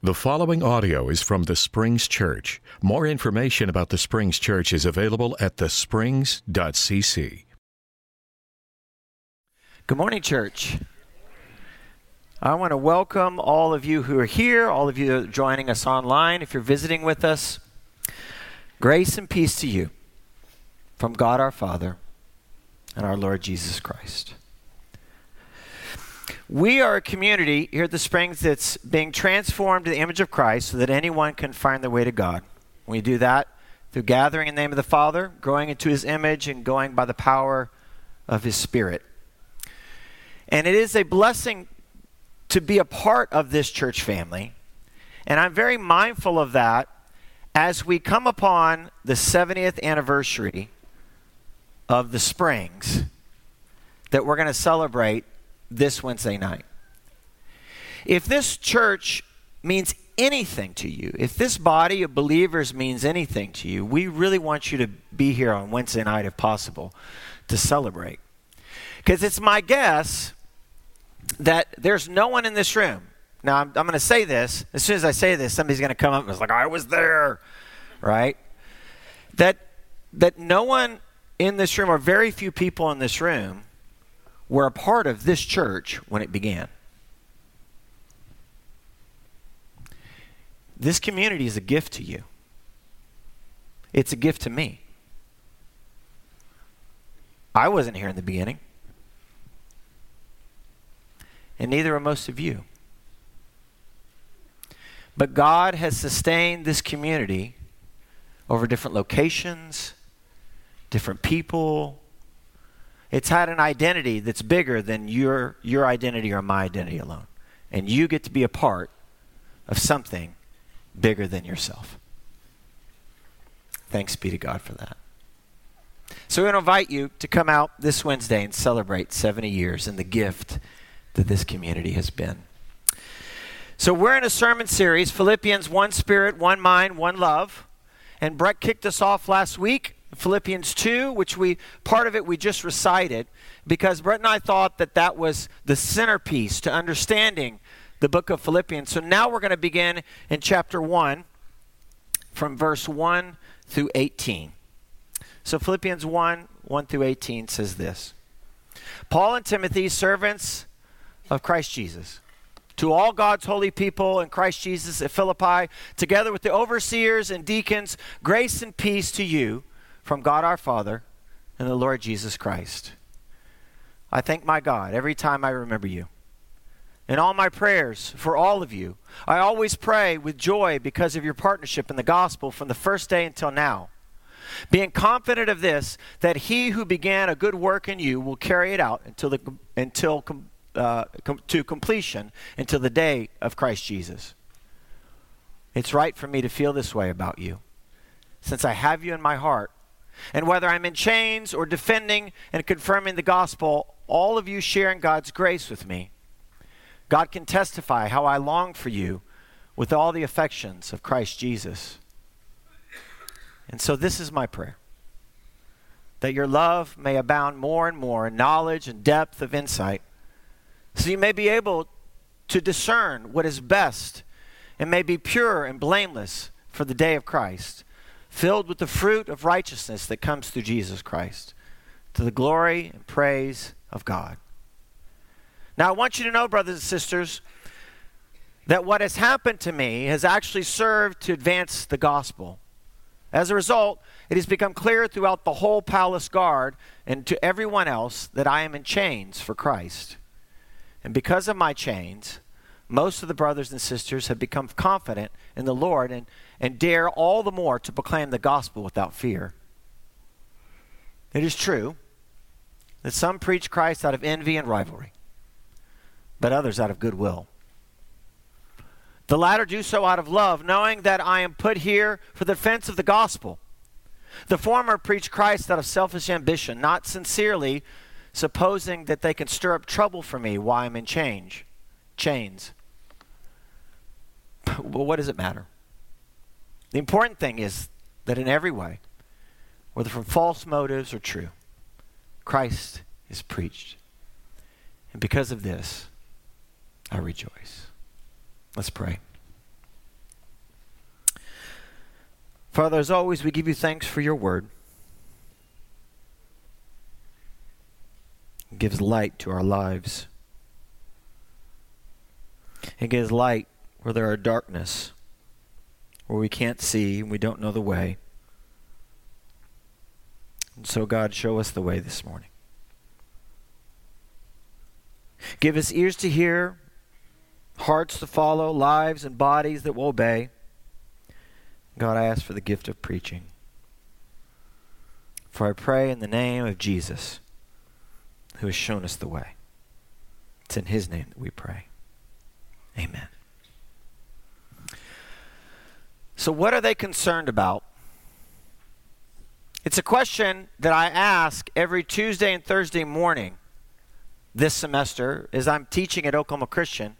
The following audio is from the Springs Church. More information about the Springs Church is available at thesprings.cc. Good morning, church. I want to welcome all of you who are here, all of you joining us online. If you're visiting with us, grace and peace to you from God our Father and our Lord Jesus Christ. We are a community here at the Springs that's being transformed to the image of Christ so that anyone can find their way to God. We do that through gathering in the name of the Father, growing into his image, and going by the power of his Spirit. And it is a blessing to be a part of this church family. And I'm very mindful of that as we come upon the 70th anniversary of the Springs that we're going to celebrate this Wednesday night. If this church means anything to you, if this body of believers means anything to you, we really want you to be here on Wednesday night if possible to celebrate. Because it's my guess that there's no one in this room. Now, I'm, I'm going to say this. As soon as I say this, somebody's going to come up and it's like, I was there, right? That, that no one in this room, or very few people in this room, were a part of this church when it began. This community is a gift to you. It's a gift to me. I wasn't here in the beginning. And neither are most of you. But God has sustained this community over different locations, different people, it's had an identity that's bigger than your, your identity or my identity alone. And you get to be a part of something bigger than yourself. Thanks be to God for that. So, we want to invite you to come out this Wednesday and celebrate 70 years and the gift that this community has been. So, we're in a sermon series Philippians, one spirit, one mind, one love. And Brett kicked us off last week Philippians 2, which we, part of it we just recited, because Brett and I thought that that was the centerpiece to understanding the book of Philippians. So now we're going to begin in chapter 1 from verse 1 through 18. So Philippians 1 1 through 18 says this Paul and Timothy, servants of Christ Jesus, to all God's holy people in Christ Jesus at Philippi, together with the overseers and deacons, grace and peace to you from God our Father and the Lord Jesus Christ. I thank my God every time I remember you. In all my prayers for all of you, I always pray with joy because of your partnership in the gospel from the first day until now. Being confident of this, that he who began a good work in you will carry it out until, the, until uh, com, to completion until the day of Christ Jesus. It's right for me to feel this way about you, since I have you in my heart and whether I'm in chains or defending and confirming the gospel, all of you share in God's grace with me. God can testify how I long for you with all the affections of Christ Jesus. And so this is my prayer that your love may abound more and more in knowledge and depth of insight, so you may be able to discern what is best and may be pure and blameless for the day of Christ filled with the fruit of righteousness that comes through Jesus Christ, to the glory and praise of God. Now, I want you to know, brothers and sisters, that what has happened to me has actually served to advance the gospel. As a result, it has become clear throughout the whole palace guard and to everyone else that I am in chains for Christ. And because of my chains, most of the brothers and sisters have become confident in the Lord and, and dare all the more to proclaim the gospel without fear. It is true that some preach Christ out of envy and rivalry, but others out of goodwill. The latter do so out of love, knowing that I am put here for the defense of the gospel. The former preach Christ out of selfish ambition, not sincerely, supposing that they can stir up trouble for me while I'm in change, chains well, what does it matter? The important thing is that in every way, whether from false motives or true, Christ is preached. And because of this, I rejoice. Let's pray. Father, as always, we give you thanks for your word. It gives light to our lives. It gives light where there are darkness, where we can't see and we don't know the way. And so, God, show us the way this morning. Give us ears to hear, hearts to follow, lives and bodies that will obey. God, I ask for the gift of preaching. For I pray in the name of Jesus, who has shown us the way. It's in his name that we pray. Amen. So, what are they concerned about? It's a question that I ask every Tuesday and Thursday morning this semester as I'm teaching at Oklahoma Christian.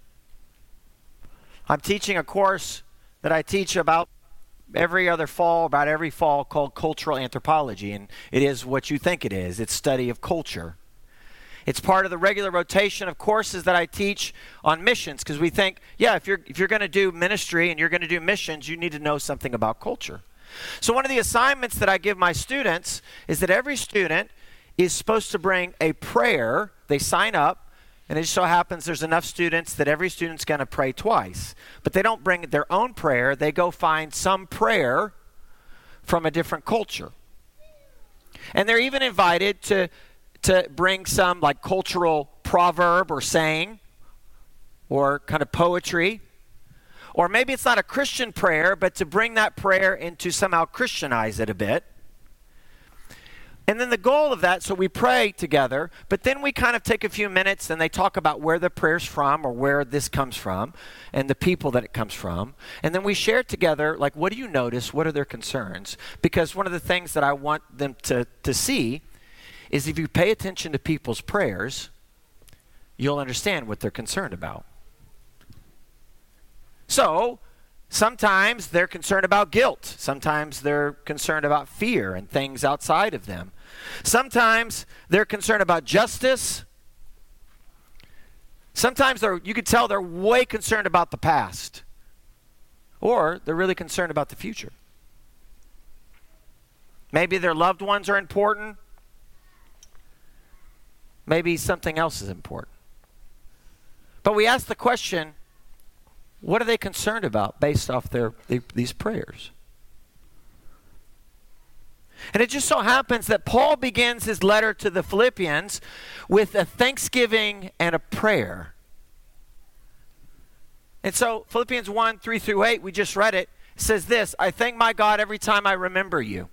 I'm teaching a course that I teach about every other fall, about every fall, called Cultural Anthropology. And it is what you think it is it's study of culture. It's part of the regular rotation of courses that I teach on missions because we think, yeah, if you're, if you're going to do ministry and you're going to do missions, you need to know something about culture. So, one of the assignments that I give my students is that every student is supposed to bring a prayer. They sign up, and it just so happens there's enough students that every student's going to pray twice. But they don't bring their own prayer, they go find some prayer from a different culture. And they're even invited to to bring some like cultural proverb or saying or kind of poetry. Or maybe it's not a Christian prayer, but to bring that prayer and to somehow Christianize it a bit. And then the goal of that, so we pray together, but then we kind of take a few minutes and they talk about where the prayer's from or where this comes from and the people that it comes from. And then we share together, like, what do you notice? What are their concerns? Because one of the things that I want them to, to see is if you pay attention to people's prayers, you'll understand what they're concerned about. So, sometimes they're concerned about guilt. Sometimes they're concerned about fear and things outside of them. Sometimes they're concerned about justice. Sometimes they're, you could tell they're way concerned about the past. Or they're really concerned about the future. Maybe their loved ones are important. Maybe something else is important. But we ask the question what are they concerned about based off their, these prayers? And it just so happens that Paul begins his letter to the Philippians with a thanksgiving and a prayer. And so, Philippians 1 3 through 8, we just read it, says this I thank my God every time I remember you.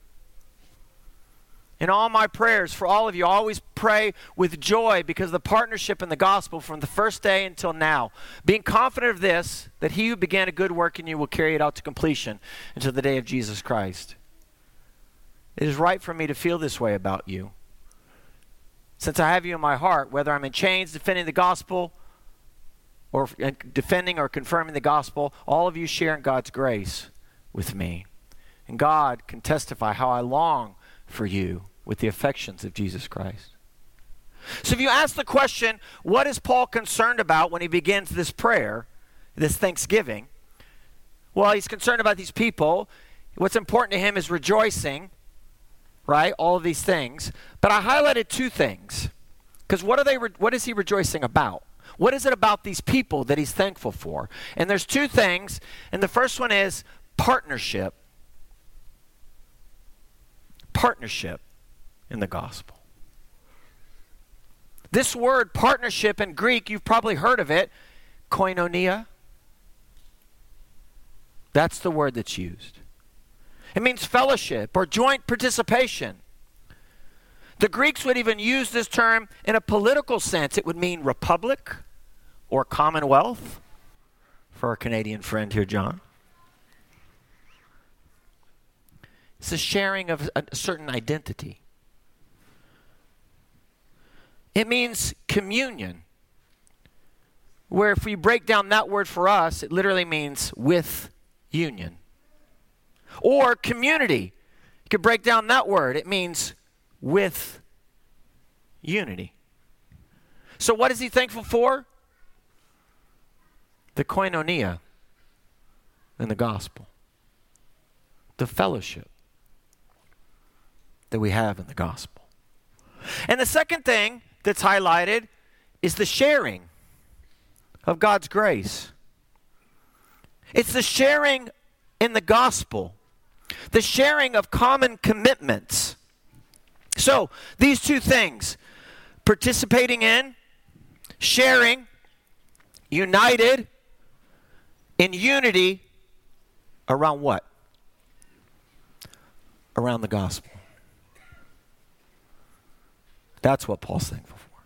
In all my prayers for all of you, I always pray with joy because of the partnership in the gospel from the first day until now. Being confident of this, that he who began a good work in you will carry it out to completion until the day of Jesus Christ. It is right for me to feel this way about you. Since I have you in my heart, whether I'm in chains defending the gospel or uh, defending or confirming the gospel, all of you share in God's grace with me. And God can testify how I long for you with the affections of Jesus Christ. So if you ask the question, what is Paul concerned about when he begins this prayer, this thanksgiving? Well, he's concerned about these people. What's important to him is rejoicing, right? All of these things. But I highlighted two things. Because what are they re- what is he rejoicing about? What is it about these people that he's thankful for? And there's two things, and the first one is partnership partnership in the gospel. This word partnership in Greek, you've probably heard of it, koinonia. That's the word that's used. It means fellowship or joint participation. The Greeks would even use this term in a political sense. It would mean republic or commonwealth for our Canadian friend here, John. It's a sharing of a certain identity. It means communion. Where if we break down that word for us, it literally means with union. Or community. You could break down that word, it means with unity. So, what is he thankful for? The koinonia in the gospel the fellowship that we have in the gospel. And the second thing that's highlighted is the sharing of God's grace. It's the sharing in the gospel, the sharing of common commitments. So, these two things participating in, sharing, united in unity around what? Around the gospel. That's what Paul's thankful for.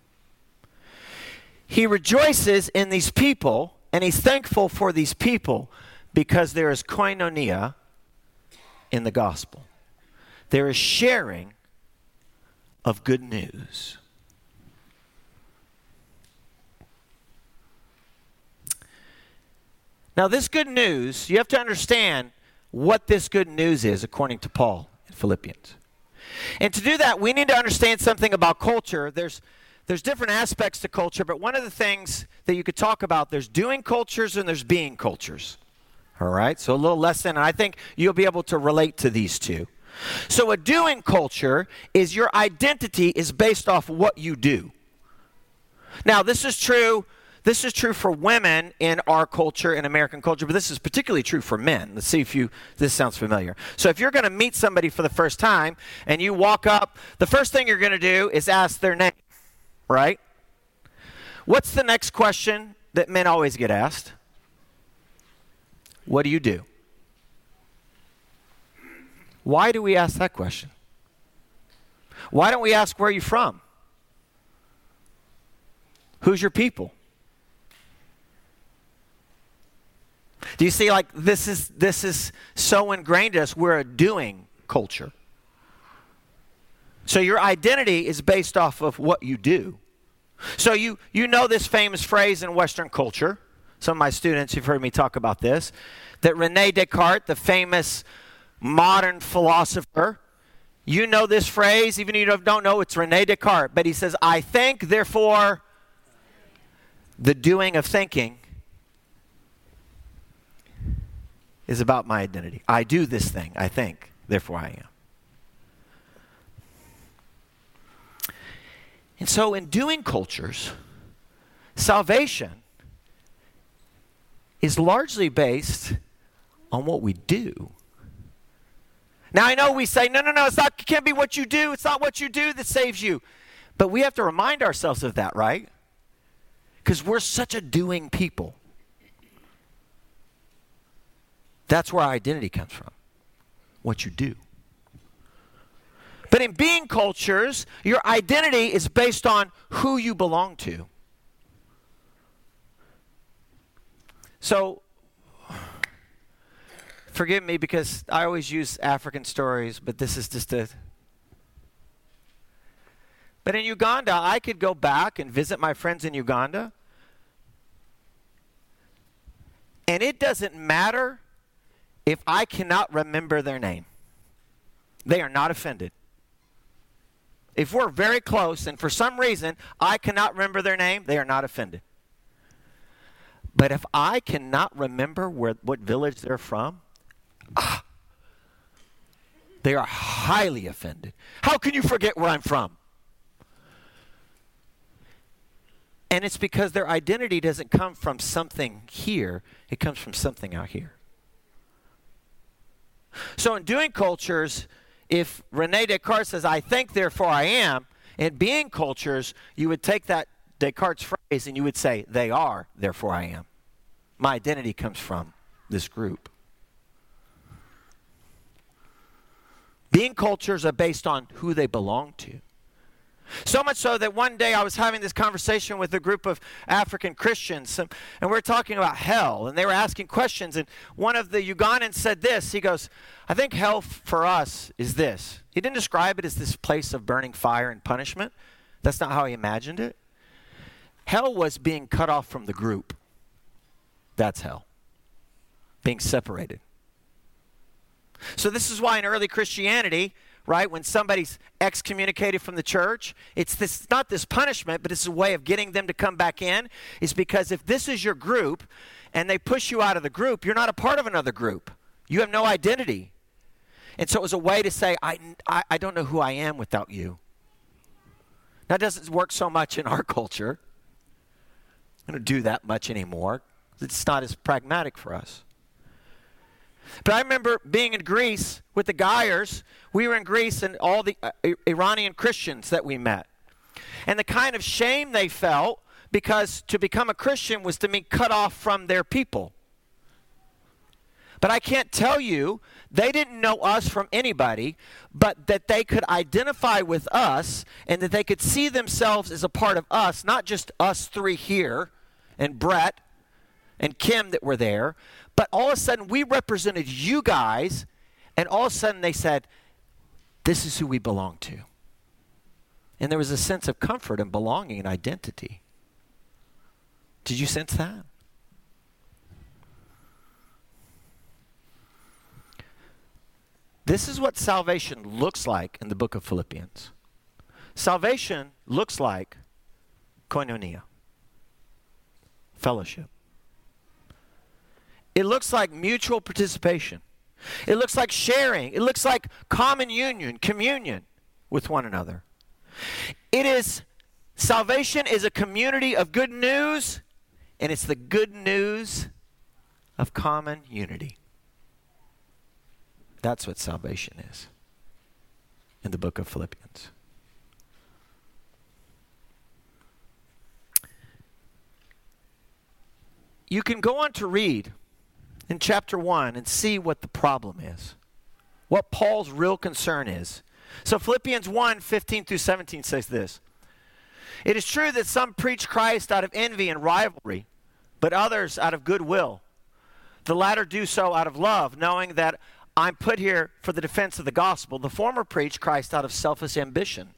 He rejoices in these people, and he's thankful for these people because there is koinonia in the gospel. There is sharing of good news. Now, this good news, you have to understand what this good news is according to Paul in Philippians. And to do that, we need to understand something about culture. There's there's different aspects to culture, but one of the things that you could talk about, there's doing cultures and there's being cultures. All right? So a little lesson, and I think you'll be able to relate to these two. So a doing culture is your identity is based off what you do. Now, this is true this is true for women in our culture, in American culture, but this is particularly true for men. Let's see if you this sounds familiar. So if you're going to meet somebody for the first time and you walk up, the first thing you're going to do is ask their name, right? What's the next question that men always get asked? What do you do? Why do we ask that question? Why don't we ask where are you from? Who's your people? Do you see like this is this is so ingrained in us we're a doing culture. So your identity is based off of what you do. So you you know this famous phrase in western culture. Some of my students have heard me talk about this that Rene Descartes, the famous modern philosopher, you know this phrase even if you don't know it's Rene Descartes, but he says I think therefore the doing of thinking is about my identity. I do this thing, I think, therefore I am. And so, in doing cultures, salvation is largely based on what we do. Now, I know we say, no, no, no, it's not, it can't be what you do. It's not what you do that saves you. But we have to remind ourselves of that, right? Because we're such a doing people. That's where identity comes from what you do. But in being cultures, your identity is based on who you belong to. So, forgive me because I always use African stories, but this is just a. But in Uganda, I could go back and visit my friends in Uganda. And it doesn't matter if I cannot remember their name, they are not offended. If we're very close and for some reason I cannot remember their name, they are not offended. But if I cannot remember where, what village they're from, ah, they are highly offended. How can you forget where I'm from? And it's because their identity doesn't come from something here, it comes from something out here. So, in doing cultures, if Rene Descartes says, I think, therefore I am, in being cultures, you would take that Descartes phrase and you would say, They are, therefore I am. My identity comes from this group. Being cultures are based on who they belong to. So much so that one day I was having this conversation with a group of African Christians, and, we are talking about hell, and they were asking questions. And one of the Ugandans said this He goes, I think hell for us is this. He didn't describe it as this place of burning fire and punishment. That's not how he imagined it. Hell was being cut off from the group. That's hell, being separated. So, this is why in early Christianity, right? When somebody's excommunicated from the church, it's this not this punishment, but it's a way of getting them to come back in. Is because if this is your group and they push you out of the group, you're not a part of another group. You have no identity. And so it was a way to say, I, I, I don't know who I am without you. That doesn't work so much in our culture. I don't do that much anymore. It's not as pragmatic for us. But I remember being in Greece with the Guyers. We were in Greece and all the uh, Iranian Christians that we met. And the kind of shame they felt because to become a Christian was to be cut off from their people. But I can't tell you, they didn't know us from anybody, but that they could identify with us and that they could see themselves as a part of us, not just us three here and Brett and Kim that were there, but all of a sudden we represented you guys, and all of a sudden they said, This is who we belong to. And there was a sense of comfort and belonging and identity. Did you sense that? This is what salvation looks like in the book of Philippians. Salvation looks like koinonia, fellowship. It looks like mutual participation. It looks like sharing. It looks like common union, communion with one another. It is salvation is a community of good news, and it's the good news of common unity. That's what salvation is in the book of Philippians. You can go on to read in chapter 1 and see what the problem is, what Paul's real concern is. So Philippians 1 15 through 17 says this It is true that some preach Christ out of envy and rivalry, but others out of goodwill. The latter do so out of love, knowing that I'm put here for the defense of the gospel. The former preach Christ out of selfish ambition.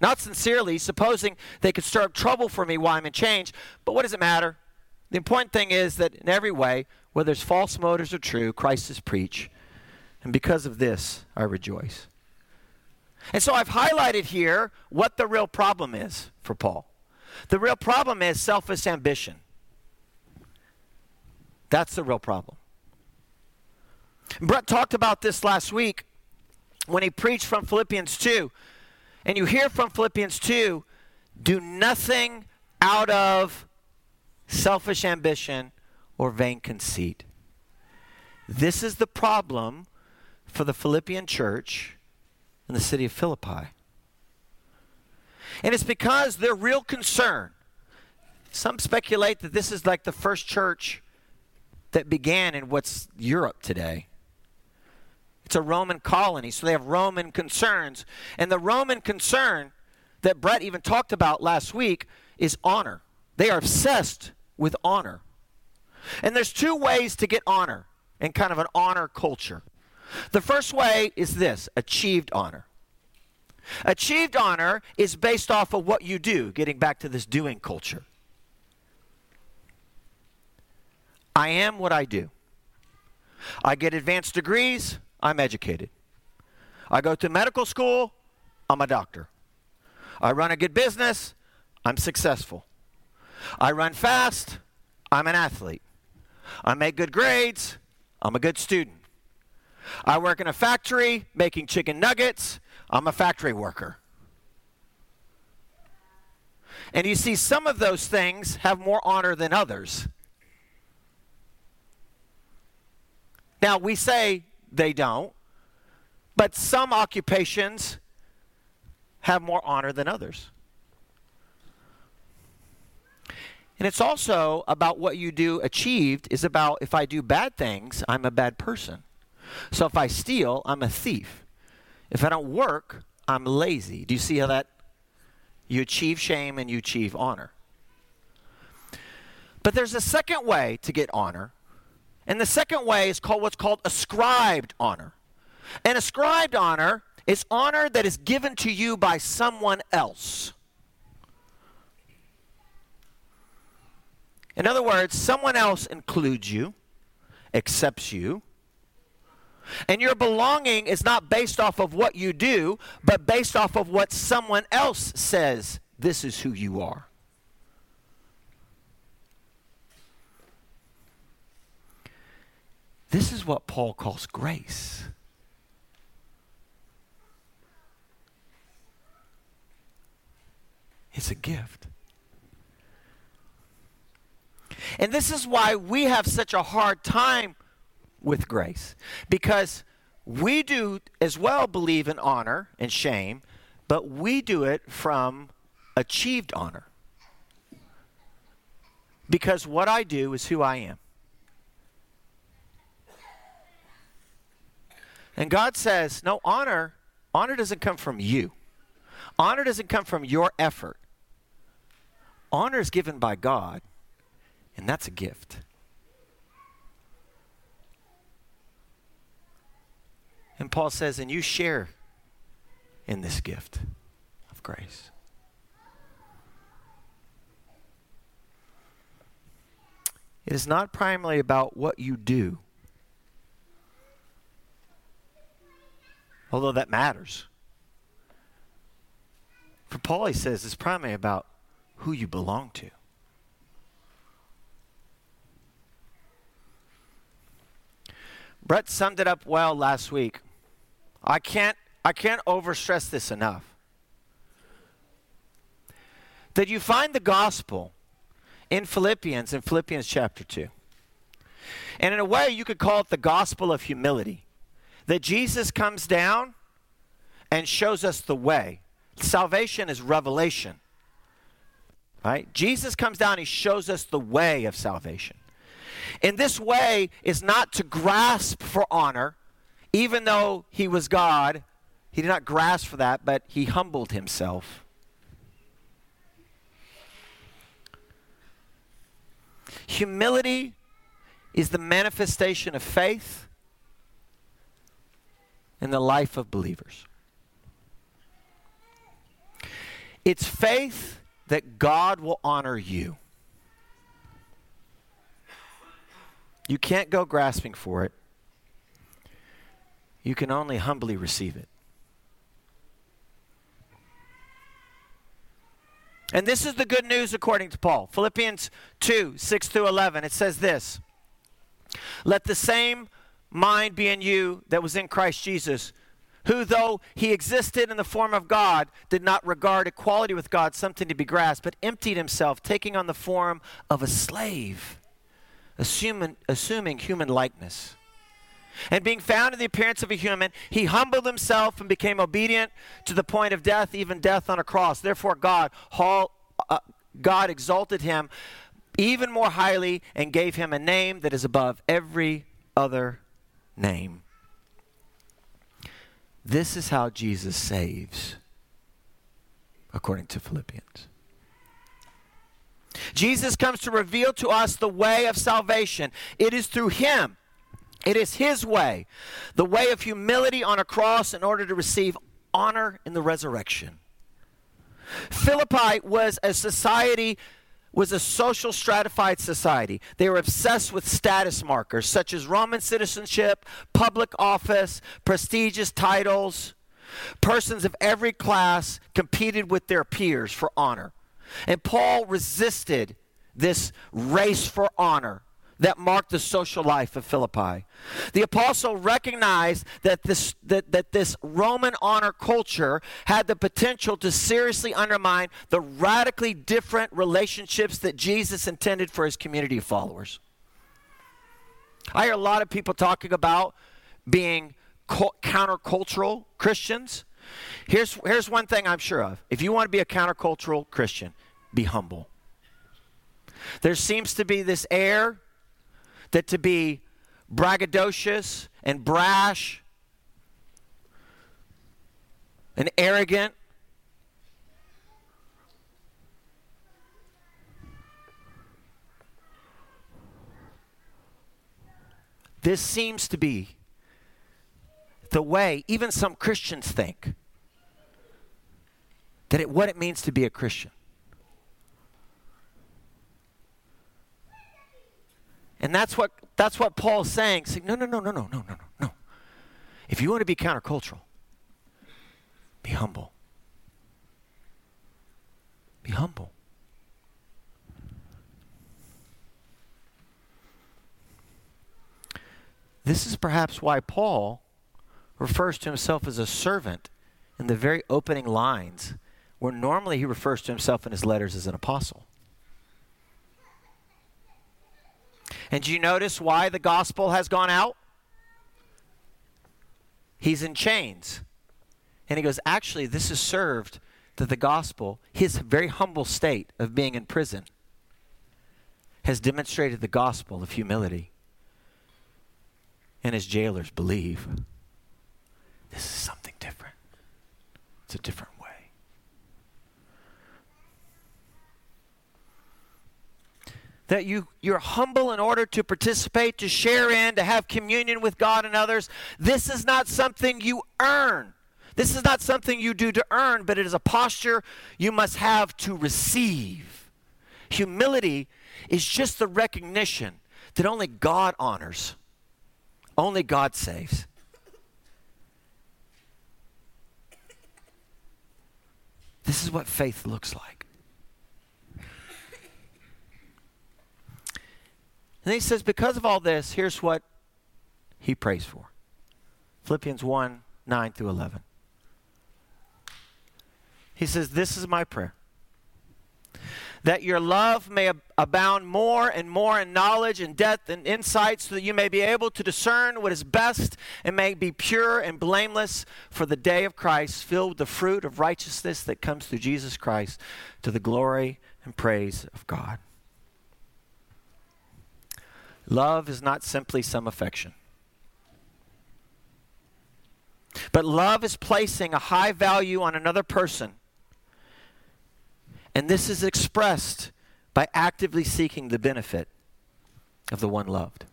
Not sincerely, supposing they could stir up trouble for me while I'm in chains. But what does it matter? The important thing is that in every way, whether it's false motives or true, Christ is preached. And because of this, I rejoice. And so I've highlighted here what the real problem is for Paul. The real problem is selfish ambition. That's the real problem. Brett talked about this last week when he preached from Philippians 2. And you hear from Philippians 2 do nothing out of selfish ambition or vain conceit. This is the problem for the Philippian church in the city of Philippi. And it's because their real concern, some speculate that this is like the first church that began in what's Europe today. It's a Roman colony, so they have Roman concerns. And the Roman concern that Brett even talked about last week is honor. They are obsessed with honor. And there's two ways to get honor in kind of an honor culture. The first way is this achieved honor. Achieved honor is based off of what you do, getting back to this doing culture. I am what I do. I get advanced degrees, I'm educated. I go to medical school, I'm a doctor. I run a good business, I'm successful. I run fast, I'm an athlete. I make good grades, I'm a good student. I work in a factory making chicken nuggets, I'm a factory worker. And you see, some of those things have more honor than others. Now, we say they don't, but some occupations have more honor than others. And it's also about what you do achieved is about if I do bad things, I'm a bad person. So if I steal, I'm a thief. If I don't work, I'm lazy. Do you see how that you achieve shame and you achieve honor? But there's a second way to get honor. And the second way is called what's called ascribed honor. And ascribed honor is honor that is given to you by someone else. In other words, someone else includes you, accepts you, and your belonging is not based off of what you do, but based off of what someone else says this is who you are. This is what Paul calls grace. It's a gift. And this is why we have such a hard time with grace. Because we do as well believe in honor and shame, but we do it from achieved honor. Because what I do is who I am. And God says, no, honor, honor doesn't come from you. Honor doesn't come from your effort. Honor is given by God, and that's a gift. And Paul says, and you share in this gift of grace. It is not primarily about what you do, although that matters. For Paul, he says it's primarily about who you belong to. Brett summed it up well last week. I can't I can't overstress this enough. That you find the gospel in Philippians, in Philippians chapter 2. And in a way, you could call it the gospel of humility. That Jesus comes down and shows us the way. Salvation is revelation. Right? Jesus comes down, he shows us the way of salvation. And this way is not to grasp for honor, even though he was God, he did not grasp for that, but he humbled himself. Humility is the manifestation of faith in the life of believers. It's faith that God will honor you. You can't go grasping for it. You can only humbly receive it. And this is the good news according to Paul. Philippians 2 6 through 11. It says this Let the same mind be in you that was in Christ Jesus, who, though he existed in the form of God, did not regard equality with God something to be grasped, but emptied himself, taking on the form of a slave, assuming, assuming human likeness. And being found in the appearance of a human, he humbled himself and became obedient to the point of death, even death on a cross. Therefore, God, uh, God exalted him even more highly and gave him a name that is above every other name. This is how Jesus saves, according to Philippians. Jesus comes to reveal to us the way of salvation. It is through him it is his way, the way of humility on a cross in order to receive honor in the resurrection. Philippi was a society was a social stratified society. They were obsessed with status markers such as Roman citizenship, public office, prestigious titles. Persons of every class competed with their peers for honor. And Paul resisted this race for honor that marked the social life of Philippi. The apostle recognized that this, that, that this Roman honor culture had the potential to seriously undermine the radically different relationships that Jesus intended for his community of followers. I hear a lot of people talking about being countercultural Christians. Here's, here's one thing I'm sure of. If you want to be a countercultural Christian, be humble. There seems to be this air that to be braggadocious and brash and arrogant This seems to be the way even some Christians think that it, what it means to be a Christian. And that's what that's what Paul's saying. Saying, no, no, no, no, no, no, no, no. If you want to be countercultural, be humble. Be humble. This is perhaps why Paul refers to himself as a servant in the very opening lines where normally he refers to himself in his letters as an apostle. And do you notice why the gospel has gone out? He's in chains. And he goes, Actually, this has served that the gospel, his very humble state of being in prison, has demonstrated the gospel of humility. And his jailers believe this is something different. It's a different way. That you, you're humble in order to participate, to share in, to have communion with God and others. This is not something you earn. This is not something you do to earn, but it is a posture you must have to receive. Humility is just the recognition that only God honors, only God saves. This is what faith looks like. And he says, because of all this, here's what he prays for Philippians 1 9 through 11. He says, This is my prayer. That your love may abound more and more in knowledge and depth and insight, so that you may be able to discern what is best and may be pure and blameless for the day of Christ, filled with the fruit of righteousness that comes through Jesus Christ to the glory and praise of God. Love is not simply some affection. But love is placing a high value on another person and this is expressed by actively seeking the benefit of the one loved.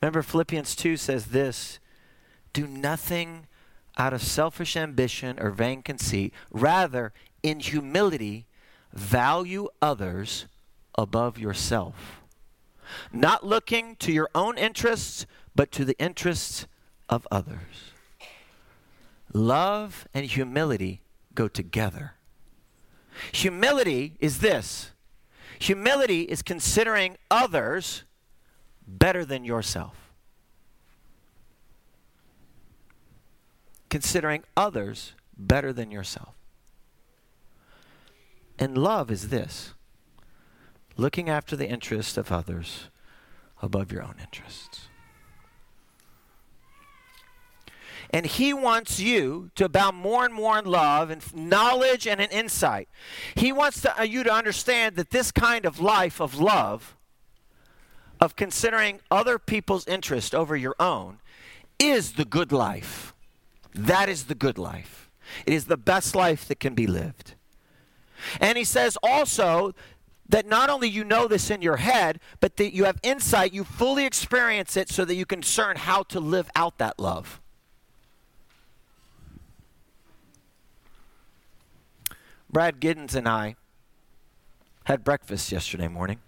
Remember, Philippians 2 says this do nothing out of selfish ambition or vain conceit. Rather, in humility, value others above yourself. Not looking to your own interests, but to the interests of others. Love and humility go together. Humility is this humility is considering others better than yourself. Considering others better than yourself. And love is this looking after the interests of others above your own interests. And He wants you to abound more and more in love and knowledge and in insight. He wants to, uh, you to understand that this kind of life of love, of considering other people's interest over your own, is the good life. That is the good life. It is the best life that can be lived. And he says also that not only you know this in your head, but that you have insight, you fully experience it so that you can discern how to live out that love. Brad Giddens and I had breakfast yesterday morning.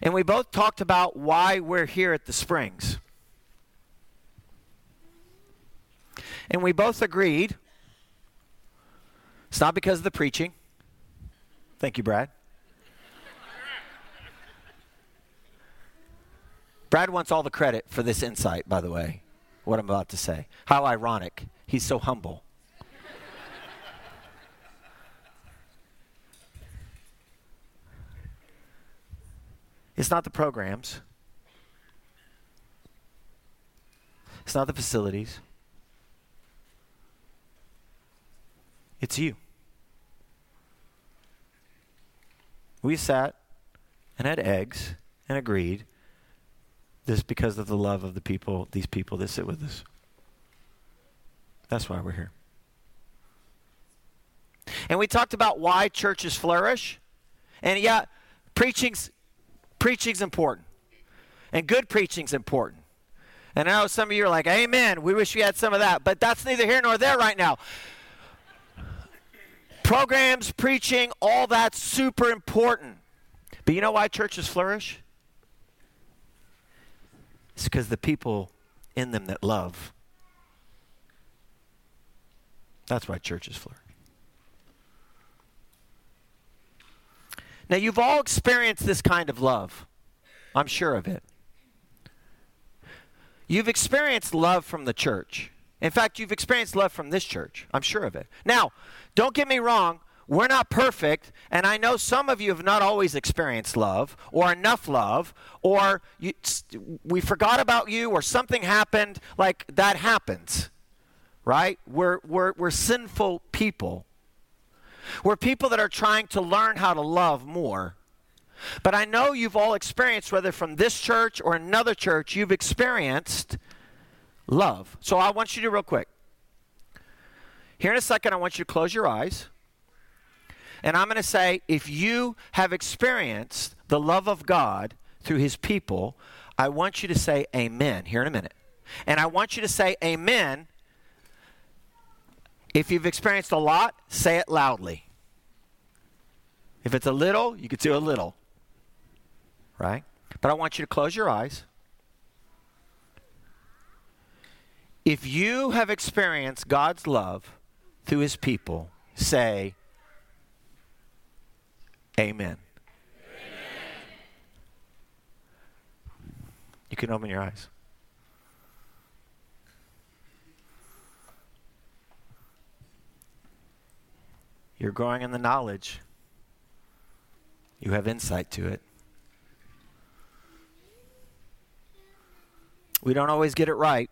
And we both talked about why we're here at the Springs. And we both agreed it's not because of the preaching. Thank you, Brad. Brad wants all the credit for this insight, by the way, what I'm about to say. How ironic. He's so humble. It's not the programs. It's not the facilities. It's you. We sat and had eggs and agreed this because of the love of the people, these people that sit with us. That's why we're here. And we talked about why churches flourish. And yeah, preaching's Preaching's important. And good preaching's important. And I know some of you are like, Amen. We wish we had some of that. But that's neither here nor there right now. Programs, preaching, all that's super important. But you know why churches flourish? It's because the people in them that love. That's why churches flourish. Now, you've all experienced this kind of love. I'm sure of it. You've experienced love from the church. In fact, you've experienced love from this church. I'm sure of it. Now, don't get me wrong. We're not perfect, and I know some of you have not always experienced love or enough love, or you, we forgot about you, or something happened. Like that happens, right? We're, we're, we're sinful people. We're people that are trying to learn how to love more. But I know you've all experienced, whether from this church or another church, you've experienced love. So I want you to, real quick, here in a second, I want you to close your eyes. And I'm going to say, if you have experienced the love of God through his people, I want you to say amen here in a minute. And I want you to say amen. If you've experienced a lot, say it loudly. If it's a little, you could do a little. Right? But I want you to close your eyes. If you have experienced God's love through his people, say amen. amen. You can open your eyes. You're growing in the knowledge. You have insight to it. We don't always get it right.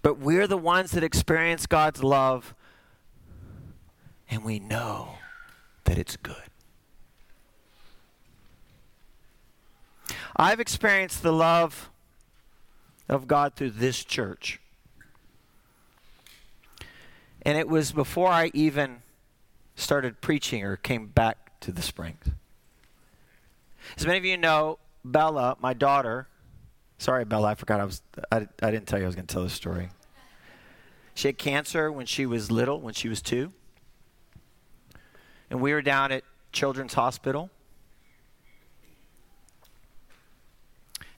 But we're the ones that experience God's love, and we know that it's good. I've experienced the love of God through this church. And it was before I even started preaching or came back to the Springs. As many of you know, Bella, my daughter, Sorry, Bella, I forgot I was. I, I didn't tell you I was going to tell this story. She had cancer when she was little, when she was two. And we were down at Children's Hospital.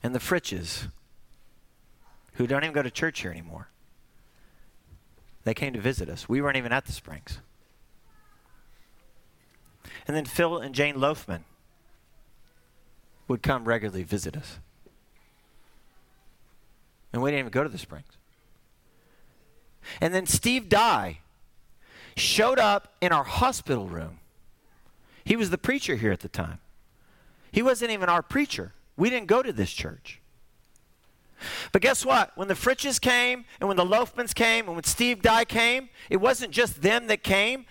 And the Fritches, who don't even go to church here anymore, they came to visit us. We weren't even at the Springs. And then Phil and Jane Loafman would come regularly visit us. And we didn't even go to the Springs. And then Steve Dye showed up in our hospital room. He was the preacher here at the time. He wasn't even our preacher. We didn't go to this church. But guess what? When the Fritches came and when the Loafmans came and when Steve Dye came, it wasn't just them that came.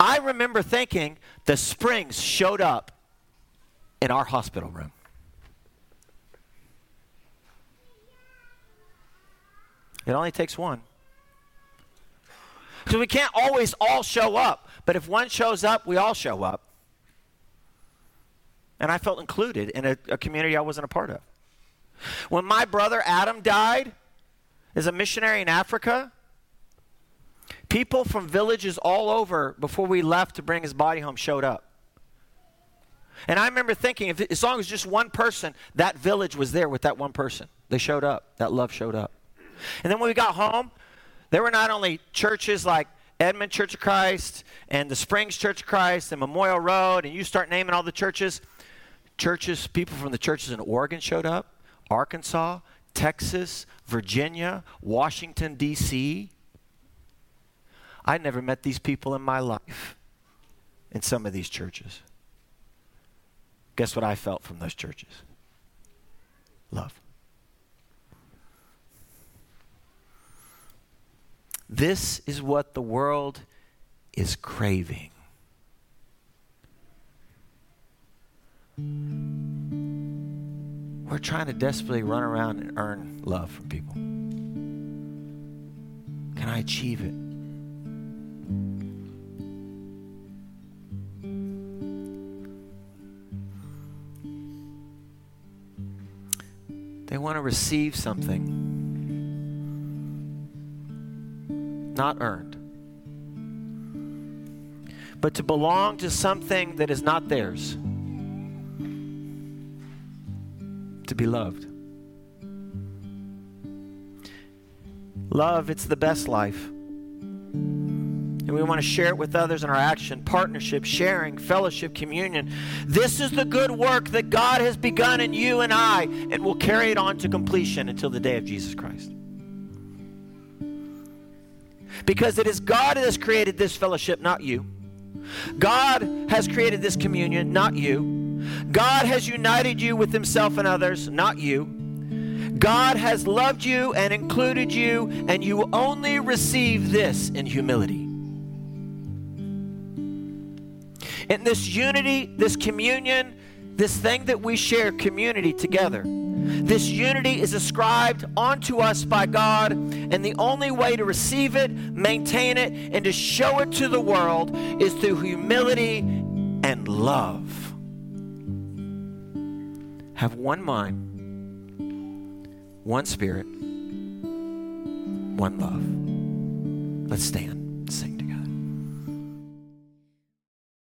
I remember thinking the Springs showed up in our hospital room. It only takes one. So we can't always all show up, but if one shows up, we all show up. And I felt included in a, a community I wasn't a part of. When my brother Adam died as a missionary in Africa, people from villages all over before we left to bring his body home showed up. And I remember thinking, if, as long as just one person, that village was there with that one person. They showed up. That love showed up. And then when we got home, there were not only churches like Edmond Church of Christ and the Springs Church of Christ and Memorial Road, and you start naming all the churches. Churches, people from the churches in Oregon showed up, Arkansas, Texas, Virginia, Washington, D.C. I never met these people in my life in some of these churches. Guess what I felt from those churches? Love. This is what the world is craving. We're trying to desperately run around and earn love from people. Can I achieve it? They want to receive something not earned, but to belong to something that is not theirs, to be loved. Love, it's the best life. And we want to share it with others in our action, partnership, sharing, fellowship, communion. This is the good work that God has begun in you and I, and will carry it on to completion until the day of Jesus Christ. Because it is God that has created this fellowship, not you. God has created this communion, not you. God has united you with Himself and others, not you. God has loved you and included you, and you only receive this in humility. In this unity, this communion, this thing that we share, community together, this unity is ascribed onto us by God, and the only way to receive it, maintain it, and to show it to the world is through humility and love. Have one mind, one spirit, one love. Let's stand.